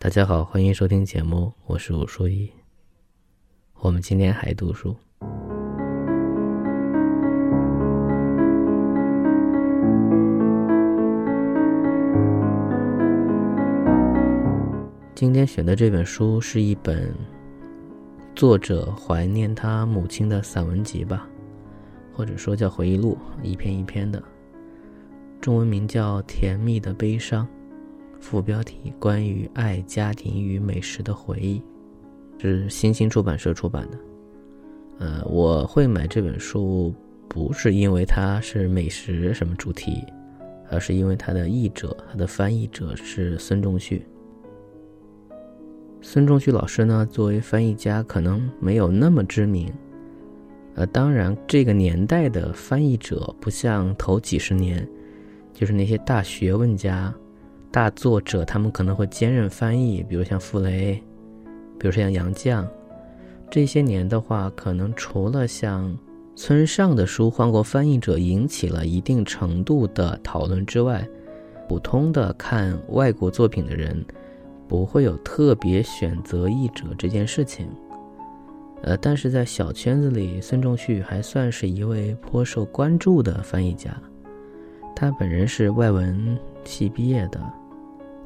大家好，欢迎收听节目，我是武书一。我们今天还读书。今天选的这本书是一本作者怀念他母亲的散文集吧，或者说叫回忆录，一篇一篇的。中文名叫《甜蜜的悲伤》，副标题关于爱、家庭与美食的回忆，是新星出版社出版的。呃，我会买这本书，不是因为它是美食什么主题，而是因为它的译者，它的翻译者是孙仲旭。孙仲旭老师呢，作为翻译家，可能没有那么知名。呃，当然，这个年代的翻译者不像头几十年，就是那些大学问家、大作者，他们可能会兼任翻译，比如像傅雷，比如说像杨绛。这些年的话，可能除了像村上的书换过翻译者，引起了一定程度的讨论之外，普通的看外国作品的人。不会有特别选择译者这件事情，呃，但是在小圈子里，孙仲旭还算是一位颇受关注的翻译家。他本人是外文系毕业的，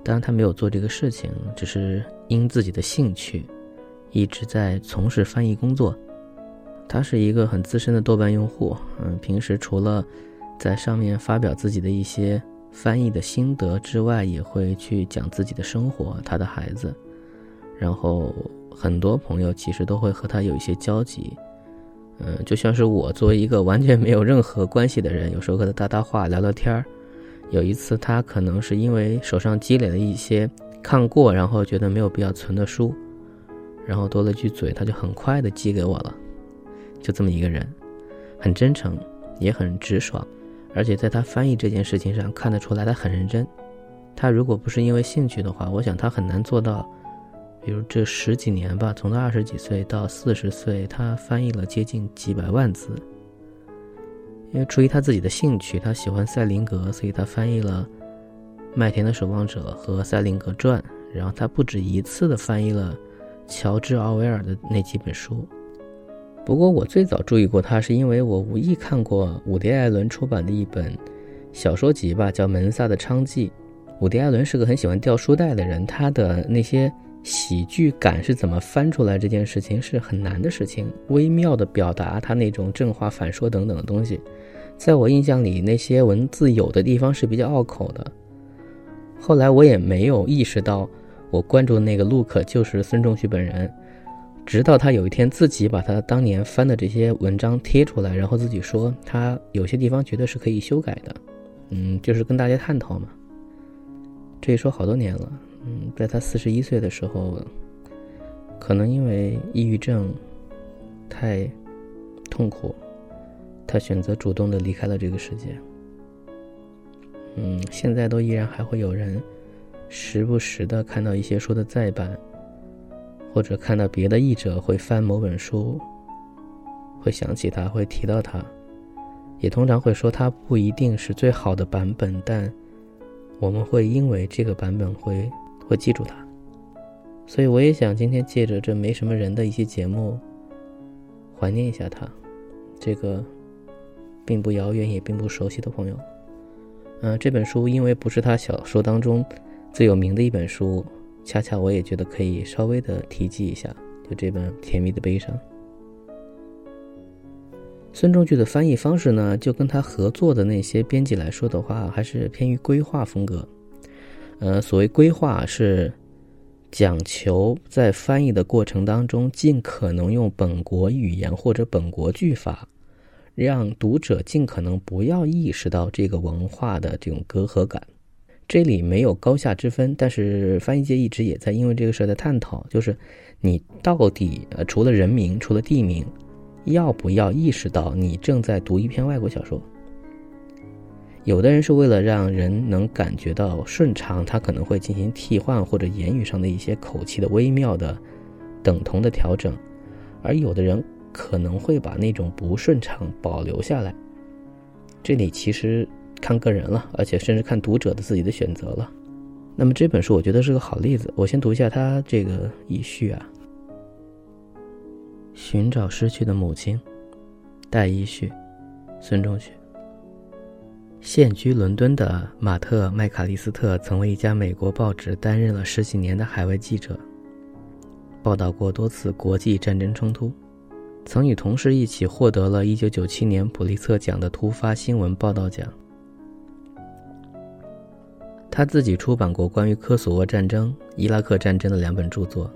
当然他没有做这个事情，只是因自己的兴趣，一直在从事翻译工作。他是一个很资深的豆瓣用户，嗯，平时除了在上面发表自己的一些。翻译的心得之外，也会去讲自己的生活，他的孩子，然后很多朋友其实都会和他有一些交集，嗯，就像是我作为一个完全没有任何关系的人，有时候和他搭搭话、聊聊天儿。有一次，他可能是因为手上积累了一些看过，然后觉得没有必要存的书，然后多了句嘴，他就很快的寄给我了，就这么一个人，很真诚，也很直爽。而且在他翻译这件事情上看得出来，他很认真。他如果不是因为兴趣的话，我想他很难做到。比如这十几年吧，从他二十几岁到四十岁，他翻译了接近几百万字。因为出于他自己的兴趣，他喜欢塞林格，所以他翻译了《麦田的守望者》和《塞林格传》。然后他不止一次的翻译了乔治·奥威尔的那几本书。不过我最早注意过他，是因为我无意看过伍迪·艾伦出版的一本小说集吧，叫《门萨的娼妓》。伍迪·艾伦是个很喜欢掉书袋的人，他的那些喜剧感是怎么翻出来这件事情是很难的事情，微妙的表达他那种正话反说等等的东西，在我印象里，那些文字有的地方是比较拗口的。后来我也没有意识到，我关注的那个 Look 就是孙仲旭本人。直到他有一天自己把他当年翻的这些文章贴出来，然后自己说他有些地方觉得是可以修改的，嗯，就是跟大家探讨嘛。这一说好多年了，嗯，在他四十一岁的时候，可能因为抑郁症太痛苦，他选择主动的离开了这个世界。嗯，现在都依然还会有人时不时的看到一些书的再版。或者看到别的译者会翻某本书，会想起他，会提到他，也通常会说他不一定是最好的版本，但我们会因为这个版本会会记住他。所以我也想今天借着这没什么人的一些节目，怀念一下他，这个并不遥远也并不熟悉的朋友。嗯，这本书因为不是他小说当中最有名的一本书。恰恰我也觉得可以稍微的提及一下，就这本《甜蜜的悲伤》。孙仲旭的翻译方式呢，就跟他合作的那些编辑来说的话，还是偏于规划风格。呃，所谓规划是讲求在翻译的过程当中，尽可能用本国语言或者本国句法，让读者尽可能不要意识到这个文化的这种隔阂感。这里没有高下之分，但是翻译界一直也在因为这个事儿在探讨，就是你到底呃除了人名，除了地名，要不要意识到你正在读一篇外国小说？有的人是为了让人能感觉到顺畅，他可能会进行替换或者言语上的一些口气的微妙的等同的调整，而有的人可能会把那种不顺畅保留下来。这里其实。看个人了，而且甚至看读者的自己的选择了。那么这本书我觉得是个好例子，我先读一下他这个遗序啊。寻找失去的母亲，代遗序，孙中学。现居伦敦的马特·麦卡利斯特曾为一家美国报纸担任了十几年的海外记者，报道过多次国际战争冲突，曾与同事一起获得了一九九七年普利策奖的突发新闻报道奖。他自己出版过关于科索沃战争、伊拉克战争的两本著作。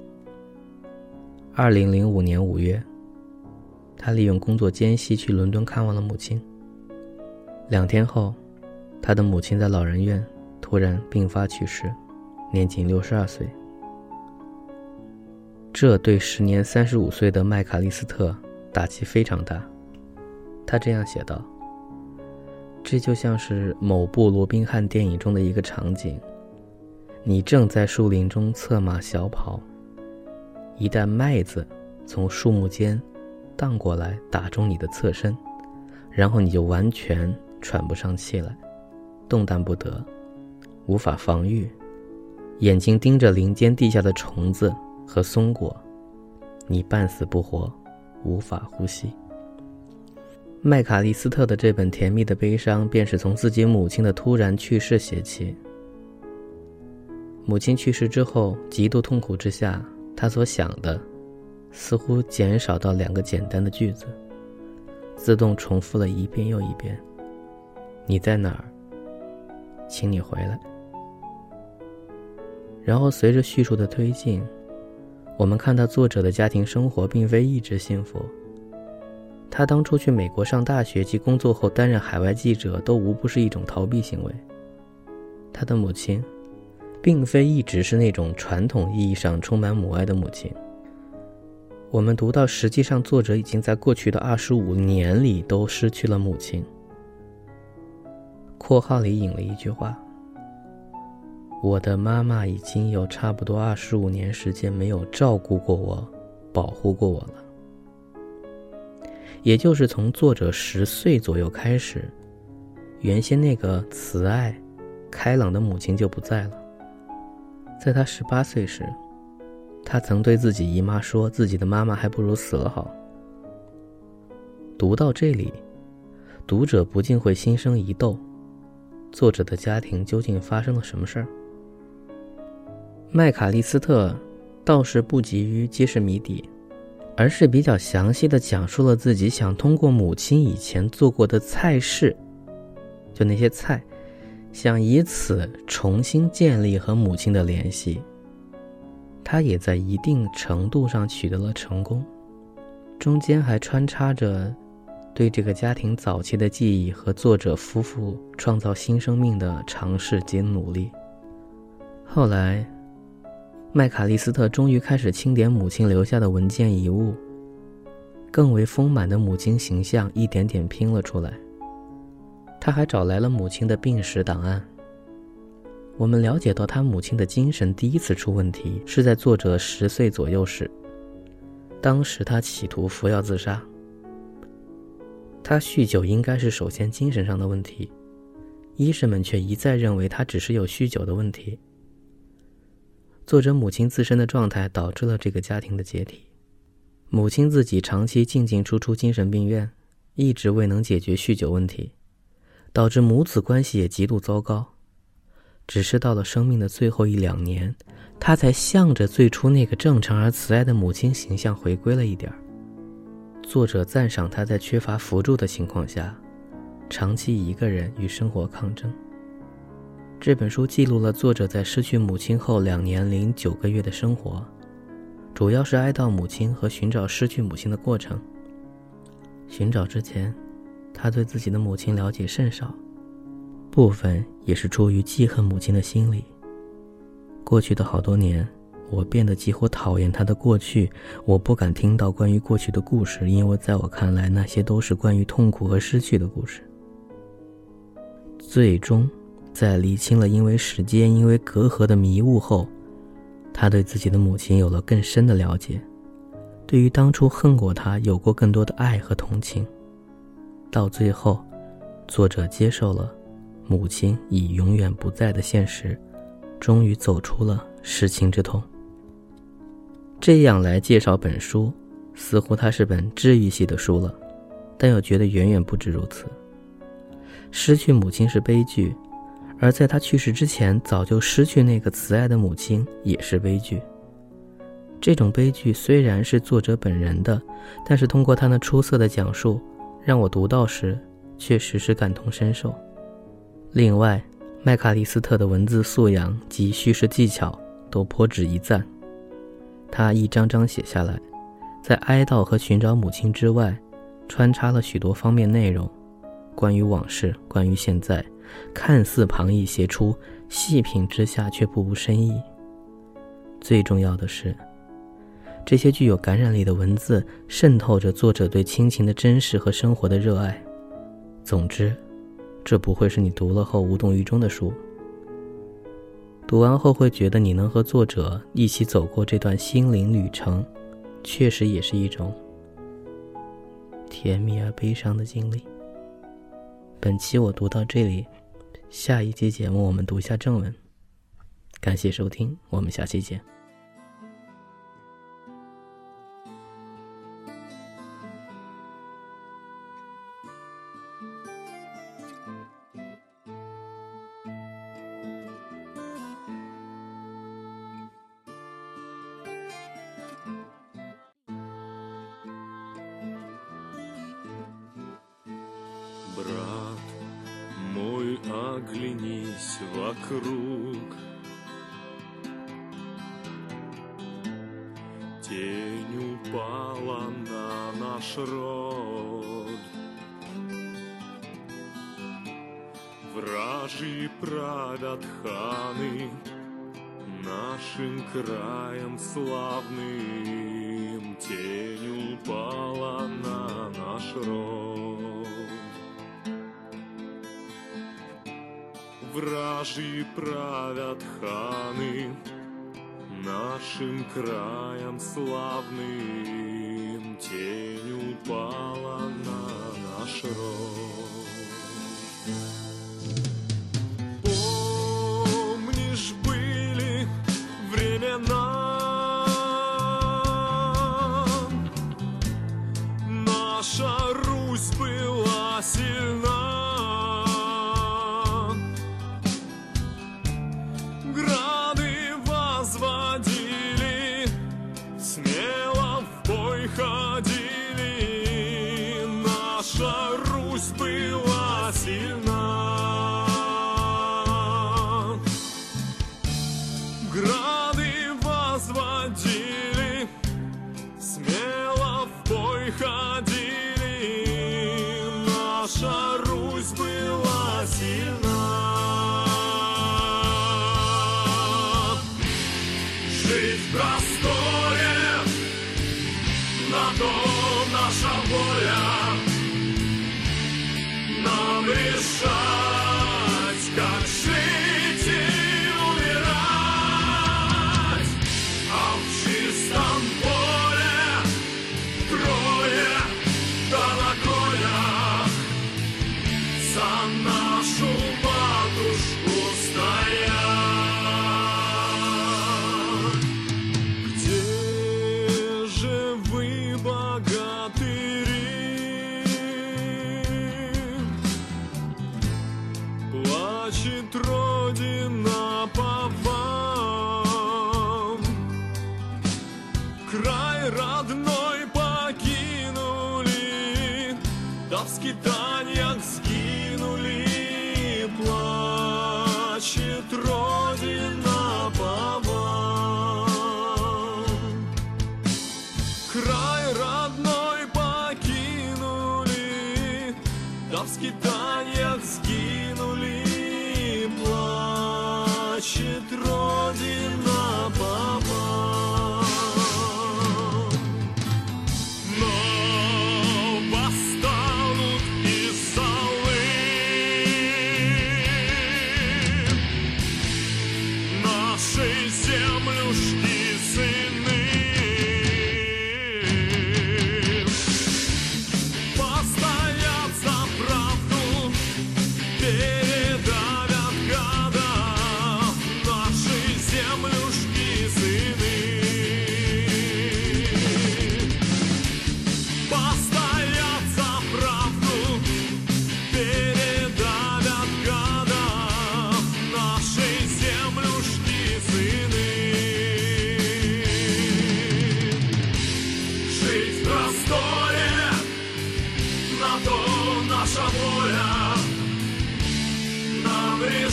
二零零五年五月，他利用工作间隙去伦敦看望了母亲。两天后，他的母亲在老人院突然病发去世，年仅六十二岁。这对时年三十五岁的麦卡利斯特打击非常大。他这样写道。这就像是某部罗宾汉电影中的一个场景：你正在树林中策马小跑，一担麦子从树木间荡过来，打中你的侧身，然后你就完全喘不上气来，动弹不得，无法防御，眼睛盯着林间地下的虫子和松果，你半死不活，无法呼吸。麦卡利斯特的这本甜蜜的悲伤，便是从自己母亲的突然去世写起。母亲去世之后，极度痛苦之下，他所想的，似乎减少到两个简单的句子，自动重复了一遍又一遍：“你在哪儿？请你回来。”然后随着叙述的推进，我们看到作者的家庭生活并非一直幸福。他当初去美国上大学及工作后担任海外记者，都无不是一种逃避行为。他的母亲，并非一直是那种传统意义上充满母爱的母亲。我们读到，实际上作者已经在过去的二十五年里都失去了母亲。括号里引了一句话：“我的妈妈已经有差不多二十五年时间没有照顾过我，保护过我了。”也就是从作者十岁左右开始，原先那个慈爱、开朗的母亲就不在了。在他十八岁时，他曾对自己姨妈说：“自己的妈妈还不如死了好。”读到这里，读者不禁会心生疑窦：作者的家庭究竟发生了什么事儿？麦卡利斯特倒是不急于揭示谜底。而是比较详细的讲述了自己想通过母亲以前做过的菜式，就那些菜，想以此重新建立和母亲的联系。他也在一定程度上取得了成功，中间还穿插着对这个家庭早期的记忆和作者夫妇创造新生命的尝试及努力。后来。麦卡利斯特终于开始清点母亲留下的文件遗物，更为丰满的母亲形象一点点拼了出来。他还找来了母亲的病史档案。我们了解到，他母亲的精神第一次出问题是在作者十岁左右时，当时他企图服药自杀。他酗酒应该是首先精神上的问题，医生们却一再认为他只是有酗酒的问题。作者母亲自身的状态导致了这个家庭的解体，母亲自己长期进进出出精神病院，一直未能解决酗酒问题，导致母子关系也极度糟糕。只是到了生命的最后一两年，他才向着最初那个正常而慈爱的母亲形象回归了一点儿。作者赞赏他在缺乏辅助的情况下，长期一个人与生活抗争。这本书记录了作者在失去母亲后两年零九个月的生活，主要是哀悼母亲和寻找失去母亲的过程。寻找之前，他对自己的母亲了解甚少，部分也是出于记恨母亲的心理。过去的好多年，我变得几乎讨厌他的过去，我不敢听到关于过去的故事，因为在我看来，那些都是关于痛苦和失去的故事。最终。在理清了因为时间、因为隔阂的迷雾后，他对自己的母亲有了更深的了解，对于当初恨过他有过更多的爱和同情。到最后，作者接受了母亲已永远不在的现实，终于走出了失亲之痛。这样来介绍本书，似乎它是本治愈系的书了，但又觉得远远不止如此。失去母亲是悲剧，而在他去世之前，早就失去那个慈爱的母亲也是悲剧。这种悲剧虽然是作者本人的，但是通过他那出色的讲述，让我读到时确实是感同身受。另外，麦卡利斯特的文字素养及叙事技巧都颇值一赞。他一张张写下来，在哀悼和寻找母亲之外，穿插了许多方面内容，关于往事，关于现在，看似旁逸斜出，细品之下却不无深意。最重要的是。这些具有感染力的文字渗透着作者对亲情的真实和生活的热爱。总之，这不会是你读了后无动于衷的书。读完后会觉得你能和作者一起走过这段心灵旅程，确实也是一种甜蜜而悲伤的经历。本期我读到这里，下一期节目我们读下正文。感谢收听，我们下期见。Брат мой, оглянись вокруг. Тень упала на наш род. Вражьи правят ханы нашим краем славным. Тень упала на наш род. Вражьи правят ханы, Нашим краем славным тень упала на наш род. Наша Русь была сильна. Грады возводили, смело в бой ходили, наша Русь была сильна. show. Скитаниях сгинули. Плачет Родина по. Край родной покинули, да в скитаниях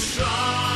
shine.